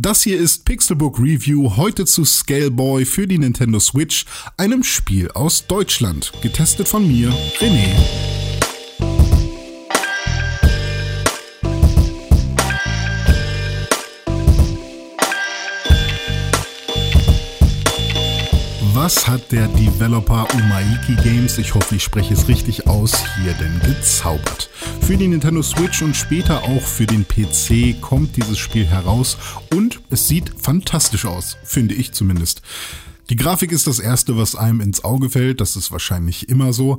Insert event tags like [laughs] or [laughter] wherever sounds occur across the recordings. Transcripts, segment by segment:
Das hier ist Pixelbook Review heute zu Scaleboy für die Nintendo Switch, einem Spiel aus Deutschland, getestet von mir, René. Was hat der Developer Umaiki Games, ich hoffe, ich spreche es richtig aus, hier denn gezaubert? Für die Nintendo Switch und später auch für den PC kommt dieses Spiel heraus und es sieht fantastisch aus, finde ich zumindest. Die Grafik ist das erste, was einem ins Auge fällt, das ist wahrscheinlich immer so.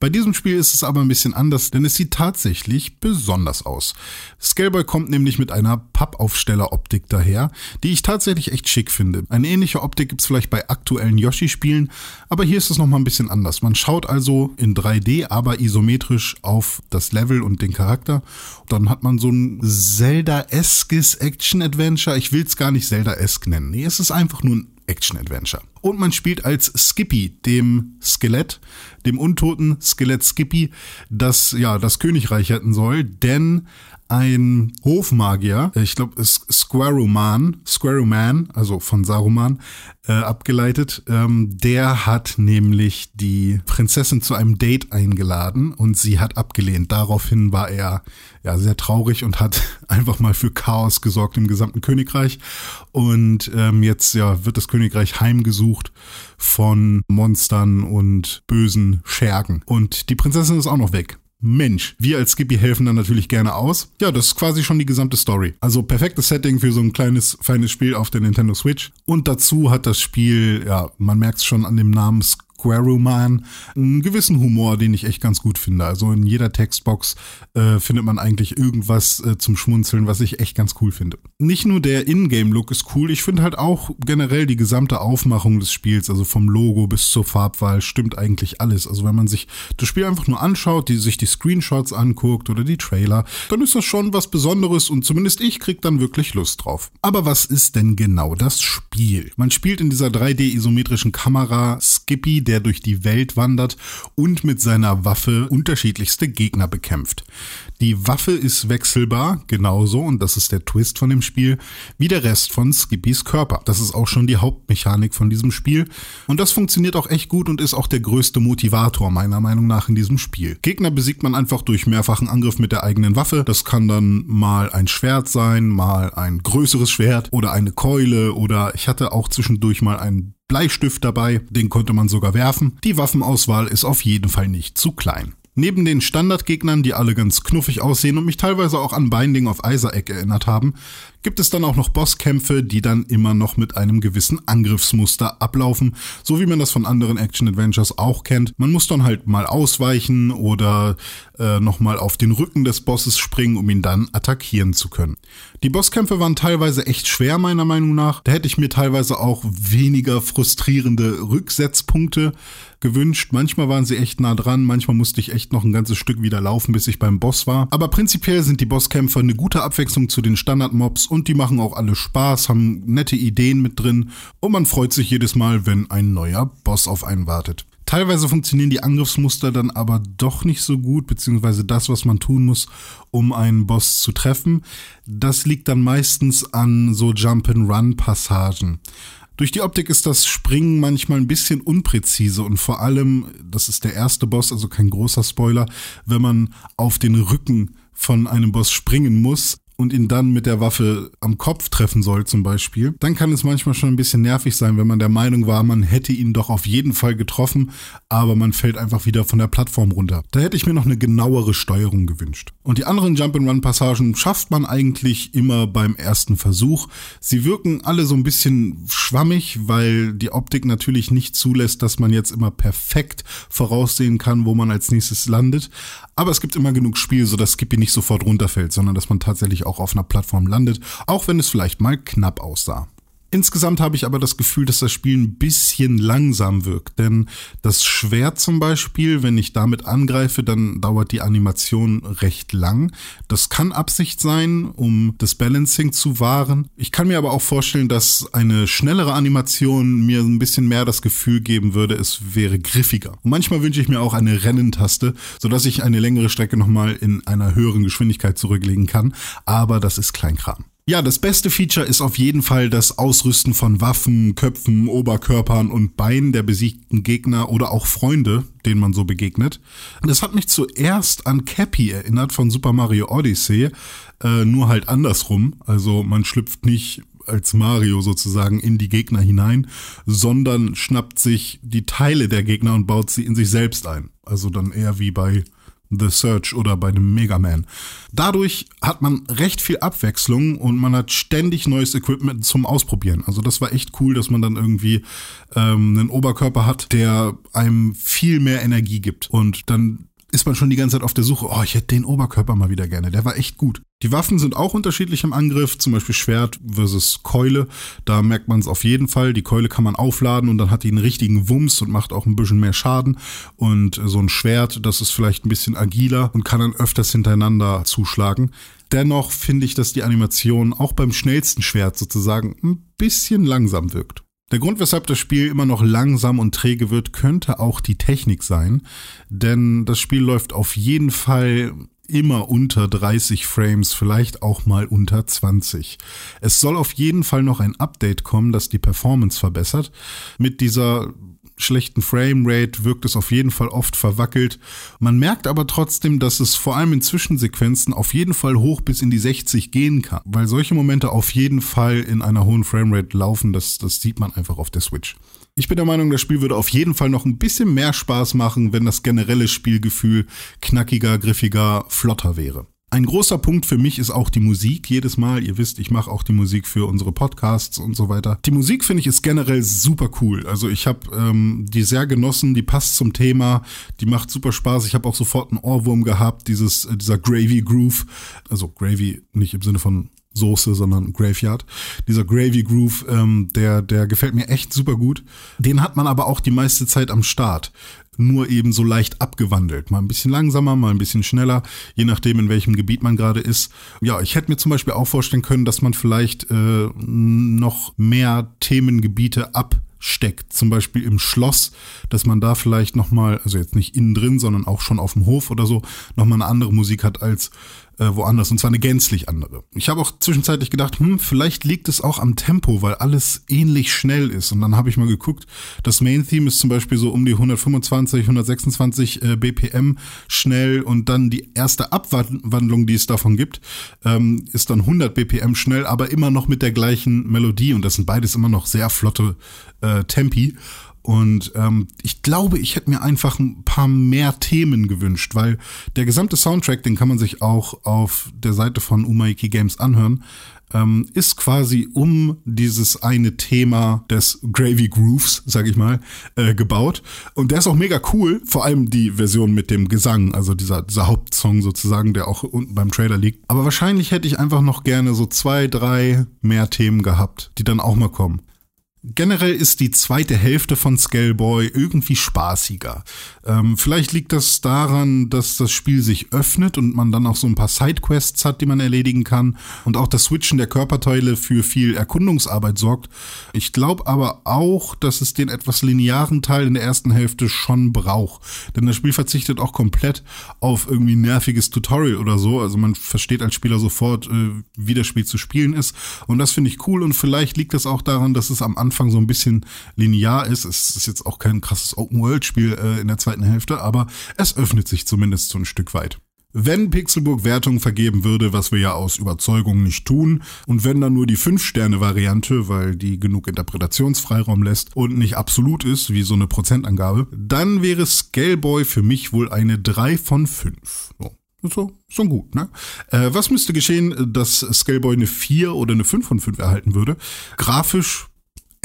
Bei diesem Spiel ist es aber ein bisschen anders, denn es sieht tatsächlich besonders aus. Scaleboy kommt nämlich mit einer Pappaufsteller-Optik daher, die ich tatsächlich echt schick finde. Eine ähnliche Optik gibt's vielleicht bei aktuellen Yoshi-Spielen, aber hier ist es nochmal ein bisschen anders. Man schaut also in 3D, aber isometrisch auf das Level und den Charakter. Dann hat man so ein Zelda-eskes Action-Adventure. Ich will's gar nicht Zelda-esk nennen. Nee, es ist einfach nur ein Action-Adventure. Und man spielt als Skippy, dem Skelett, dem untoten Skelett Skippy, das ja das Königreich retten soll, denn ein Hofmagier, ich glaube Squaruman, Squaruman, also von Saruman äh, abgeleitet, ähm, der hat nämlich die Prinzessin zu einem Date eingeladen und sie hat abgelehnt. Daraufhin war er ja sehr traurig und hat [laughs] einfach mal für Chaos gesorgt im gesamten Königreich. Und ähm, jetzt ja wird das Königreich heimgesucht von Monstern und bösen Schergen. Und die Prinzessin ist auch noch weg. Mensch, wir als Skippy helfen dann natürlich gerne aus. Ja, das ist quasi schon die gesamte Story. Also perfektes Setting für so ein kleines, feines Spiel auf der Nintendo Switch. Und dazu hat das Spiel, ja, man merkt es schon an dem Namen Squaruman einen gewissen Humor, den ich echt ganz gut finde. Also in jeder Textbox äh, findet man eigentlich irgendwas äh, zum Schmunzeln, was ich echt ganz cool finde. Nicht nur der Ingame-Look ist cool, ich finde halt auch generell die gesamte Aufmachung des Spiels, also vom Logo bis zur Farbwahl, stimmt eigentlich alles. Also wenn man sich das Spiel einfach nur anschaut, die sich die Screenshots anguckt oder die Trailer, dann ist das schon was Besonderes und zumindest ich krieg dann wirklich Lust drauf. Aber was ist denn genau das Spiel? Man spielt in dieser 3D-isometrischen Kamera Skippy, der durch die Welt wandert und mit seiner Waffe unterschiedlichste Gegner bekämpft. Die Waffe ist wechselbar, genauso, und das ist der Twist von dem Spiel, wie der Rest von Skippys Körper. Das ist auch schon die Hauptmechanik von diesem Spiel. Und das funktioniert auch echt gut und ist auch der größte Motivator meiner Meinung nach in diesem Spiel. Gegner besiegt man einfach durch mehrfachen Angriff mit der eigenen Waffe. Das kann dann mal ein Schwert sein, mal ein größeres Schwert oder eine Keule oder ich hatte auch zwischendurch mal einen Bleistift dabei, den konnte man sogar werfen. Die Waffenauswahl ist auf jeden Fall nicht zu klein. Neben den Standardgegnern, die alle ganz knuffig aussehen und mich teilweise auch an Binding of Isaac erinnert haben, gibt es dann auch noch Bosskämpfe, die dann immer noch mit einem gewissen Angriffsmuster ablaufen, so wie man das von anderen Action-Adventures auch kennt. Man muss dann halt mal ausweichen oder äh, nochmal auf den Rücken des Bosses springen, um ihn dann attackieren zu können. Die Bosskämpfe waren teilweise echt schwer, meiner Meinung nach. Da hätte ich mir teilweise auch weniger frustrierende Rücksetzpunkte gewünscht. Manchmal waren sie echt nah dran, manchmal musste ich echt noch ein ganzes Stück wieder laufen, bis ich beim Boss war. Aber prinzipiell sind die Bosskämpfe eine gute Abwechslung zu den Standardmobs und die machen auch alle Spaß, haben nette Ideen mit drin und man freut sich jedes Mal, wenn ein neuer Boss auf einen wartet. Teilweise funktionieren die Angriffsmuster dann aber doch nicht so gut, beziehungsweise das, was man tun muss, um einen Boss zu treffen. Das liegt dann meistens an so Jump-and-Run-Passagen. Durch die Optik ist das Springen manchmal ein bisschen unpräzise und vor allem, das ist der erste Boss, also kein großer Spoiler, wenn man auf den Rücken von einem Boss springen muss, und ihn dann mit der Waffe am Kopf treffen soll zum Beispiel, dann kann es manchmal schon ein bisschen nervig sein, wenn man der Meinung war, man hätte ihn doch auf jeden Fall getroffen, aber man fällt einfach wieder von der Plattform runter. Da hätte ich mir noch eine genauere Steuerung gewünscht. Und die anderen Jump-and-Run-Passagen schafft man eigentlich immer beim ersten Versuch. Sie wirken alle so ein bisschen schwammig, weil die Optik natürlich nicht zulässt, dass man jetzt immer perfekt voraussehen kann, wo man als nächstes landet. Aber es gibt immer genug Spiel, sodass Skippy nicht sofort runterfällt, sondern dass man tatsächlich auch auf einer Plattform landet, auch wenn es vielleicht mal knapp aussah. Insgesamt habe ich aber das Gefühl, dass das Spiel ein bisschen langsam wirkt, denn das Schwert zum Beispiel, wenn ich damit angreife, dann dauert die Animation recht lang. Das kann Absicht sein, um das Balancing zu wahren. Ich kann mir aber auch vorstellen, dass eine schnellere Animation mir ein bisschen mehr das Gefühl geben würde, es wäre griffiger. Und manchmal wünsche ich mir auch eine Rennentaste, sodass ich eine längere Strecke nochmal in einer höheren Geschwindigkeit zurücklegen kann, aber das ist Kleinkram. Ja, das beste Feature ist auf jeden Fall das Ausrüsten von Waffen, Köpfen, Oberkörpern und Beinen der besiegten Gegner oder auch Freunde, denen man so begegnet. Das hat mich zuerst an Cappy erinnert von Super Mario Odyssey, äh, nur halt andersrum. Also man schlüpft nicht als Mario sozusagen in die Gegner hinein, sondern schnappt sich die Teile der Gegner und baut sie in sich selbst ein. Also dann eher wie bei The Search oder bei dem Mega Man. Dadurch hat man recht viel Abwechslung und man hat ständig neues Equipment zum Ausprobieren. Also das war echt cool, dass man dann irgendwie ähm, einen Oberkörper hat, der einem viel mehr Energie gibt. Und dann ist man schon die ganze Zeit auf der Suche, oh, ich hätte den Oberkörper mal wieder gerne, der war echt gut. Die Waffen sind auch unterschiedlich im Angriff, zum Beispiel Schwert versus Keule. Da merkt man es auf jeden Fall. Die Keule kann man aufladen und dann hat die einen richtigen Wumms und macht auch ein bisschen mehr Schaden. Und so ein Schwert, das ist vielleicht ein bisschen agiler und kann dann öfters hintereinander zuschlagen. Dennoch finde ich, dass die Animation auch beim schnellsten Schwert sozusagen ein bisschen langsam wirkt. Der Grund, weshalb das Spiel immer noch langsam und träge wird, könnte auch die Technik sein, denn das Spiel läuft auf jeden Fall immer unter 30 Frames, vielleicht auch mal unter 20. Es soll auf jeden Fall noch ein Update kommen, das die Performance verbessert. Mit dieser schlechten Framerate wirkt es auf jeden Fall oft verwackelt. Man merkt aber trotzdem, dass es vor allem in Zwischensequenzen auf jeden Fall hoch bis in die 60 gehen kann, weil solche Momente auf jeden Fall in einer hohen Framerate laufen, das, das sieht man einfach auf der Switch. Ich bin der Meinung, das Spiel würde auf jeden Fall noch ein bisschen mehr Spaß machen, wenn das generelle Spielgefühl knackiger, griffiger, flotter wäre. Ein großer Punkt für mich ist auch die Musik jedes Mal. Ihr wisst, ich mache auch die Musik für unsere Podcasts und so weiter. Die Musik finde ich ist generell super cool. Also ich habe ähm, die sehr genossen, die passt zum Thema, die macht super Spaß. Ich habe auch sofort einen Ohrwurm gehabt, dieses äh, dieser Gravy Groove, also Gravy nicht im Sinne von Soße, sondern Graveyard. Dieser Gravy Groove, ähm, der, der gefällt mir echt super gut. Den hat man aber auch die meiste Zeit am Start nur eben so leicht abgewandelt. Mal ein bisschen langsamer, mal ein bisschen schneller, je nachdem, in welchem Gebiet man gerade ist. Ja, ich hätte mir zum Beispiel auch vorstellen können, dass man vielleicht äh, noch mehr Themengebiete ab steckt, zum Beispiel im Schloss, dass man da vielleicht nochmal, also jetzt nicht innen drin, sondern auch schon auf dem Hof oder so, nochmal eine andere Musik hat als äh, woanders und zwar eine gänzlich andere. Ich habe auch zwischenzeitlich gedacht, hm, vielleicht liegt es auch am Tempo, weil alles ähnlich schnell ist. Und dann habe ich mal geguckt, das Main Theme ist zum Beispiel so um die 125, 126 äh, BPM schnell und dann die erste Abwandlung, die es davon gibt, ähm, ist dann 100 BPM schnell, aber immer noch mit der gleichen Melodie und das sind beides immer noch sehr flotte äh, Tempi. Und ähm, ich glaube, ich hätte mir einfach ein paar mehr Themen gewünscht, weil der gesamte Soundtrack, den kann man sich auch auf der Seite von Umaiki Games anhören, ähm, ist quasi um dieses eine Thema des Gravy Grooves, sag ich mal, äh, gebaut. Und der ist auch mega cool, vor allem die Version mit dem Gesang, also dieser, dieser Hauptsong sozusagen, der auch unten beim Trailer liegt. Aber wahrscheinlich hätte ich einfach noch gerne so zwei, drei mehr Themen gehabt, die dann auch mal kommen. Generell ist die zweite Hälfte von Scaleboy irgendwie spaßiger. Ähm, vielleicht liegt das daran, dass das Spiel sich öffnet und man dann auch so ein paar Sidequests hat, die man erledigen kann und auch das Switchen der Körperteile für viel Erkundungsarbeit sorgt. Ich glaube aber auch, dass es den etwas linearen Teil in der ersten Hälfte schon braucht. Denn das Spiel verzichtet auch komplett auf irgendwie nerviges Tutorial oder so. Also man versteht als Spieler sofort, äh, wie das Spiel zu spielen ist. Und das finde ich cool und vielleicht liegt das auch daran, dass es am Anfang Anfang so ein bisschen linear ist. Es ist jetzt auch kein krasses Open-World-Spiel äh, in der zweiten Hälfte, aber es öffnet sich zumindest so ein Stück weit. Wenn Pixelburg Wertungen vergeben würde, was wir ja aus Überzeugung nicht tun, und wenn dann nur die 5-Sterne-Variante, weil die genug Interpretationsfreiraum lässt und nicht absolut ist, wie so eine Prozentangabe, dann wäre Scaleboy für mich wohl eine 3 von 5. So. So, so gut, ne? Äh, was müsste geschehen, dass Scaleboy eine 4 oder eine 5 von 5 erhalten würde? Grafisch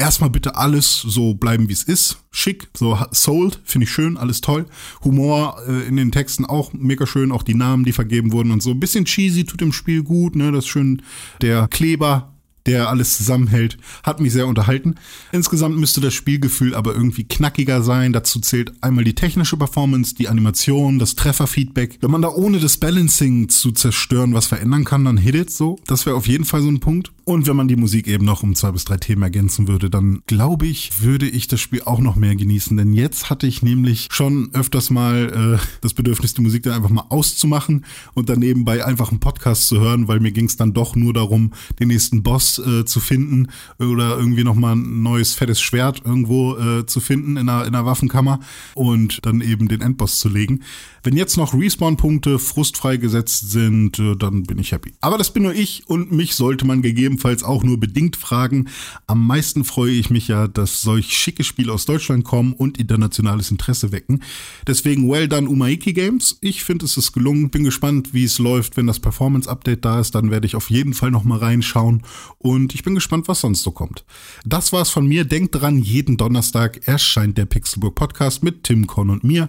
erstmal bitte alles so bleiben, wie es ist. Schick, so sold, finde ich schön, alles toll. Humor äh, in den Texten auch mega schön, auch die Namen, die vergeben wurden und so. Ein bisschen cheesy tut dem Spiel gut, ne? Das ist schön der Kleber der alles zusammenhält, hat mich sehr unterhalten. Insgesamt müsste das Spielgefühl aber irgendwie knackiger sein. Dazu zählt einmal die technische Performance, die Animation, das Trefferfeedback. Wenn man da ohne das Balancing zu zerstören was verändern kann, dann hit it so. Das wäre auf jeden Fall so ein Punkt. Und wenn man die Musik eben noch um zwei bis drei Themen ergänzen würde, dann glaube ich, würde ich das Spiel auch noch mehr genießen. Denn jetzt hatte ich nämlich schon öfters mal äh, das Bedürfnis, die Musik dann einfach mal auszumachen und dann nebenbei einfach einen Podcast zu hören, weil mir ging es dann doch nur darum, den nächsten Boss äh, zu finden oder irgendwie nochmal ein neues fettes Schwert irgendwo äh, zu finden in einer, in einer Waffenkammer und dann eben den Endboss zu legen. Wenn jetzt noch Respawn-Punkte frustfrei gesetzt sind, äh, dann bin ich happy. Aber das bin nur ich und mich sollte man gegebenenfalls auch nur bedingt fragen. Am meisten freue ich mich ja, dass solch schicke Spiele aus Deutschland kommen und internationales Interesse wecken. Deswegen well done Umaiki Games. Ich finde es ist gelungen. Bin gespannt, wie es läuft, wenn das Performance-Update da ist. Dann werde ich auf jeden Fall nochmal reinschauen und ich bin gespannt, was sonst so kommt. Das war's von mir. Denkt dran, jeden Donnerstag erscheint der Pixelburg Podcast mit Tim Korn und mir.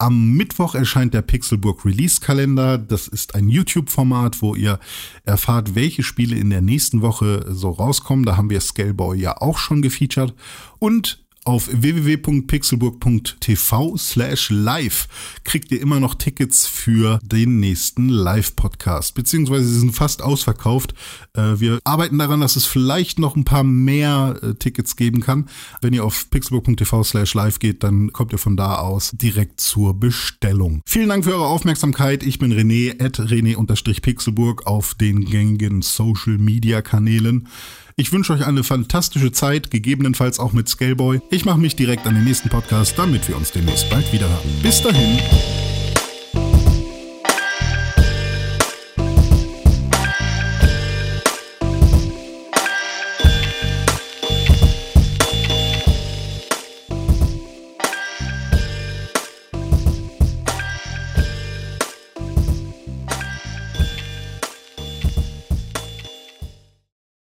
Am Mittwoch erscheint der Pixelburg Release Kalender. Das ist ein YouTube-Format, wo ihr erfahrt, welche Spiele in der nächsten Woche so rauskommen. Da haben wir Scaleboy ja auch schon gefeatured. Und auf www.pixelburg.tv slash live kriegt ihr immer noch Tickets für den nächsten Live-Podcast, beziehungsweise sie sind fast ausverkauft. Äh, wir arbeiten daran, dass es vielleicht noch ein paar mehr äh, Tickets geben kann. Wenn ihr auf pixelburg.tv slash live geht, dann kommt ihr von da aus direkt zur Bestellung. Vielen Dank für eure Aufmerksamkeit. Ich bin René, at René-Pixelburg auf den gängigen Social-Media-Kanälen. Ich wünsche euch eine fantastische Zeit, gegebenenfalls auch mit Scaleboy. Ich mache mich direkt an den nächsten Podcast, damit wir uns demnächst bald wieder haben. Bis dahin.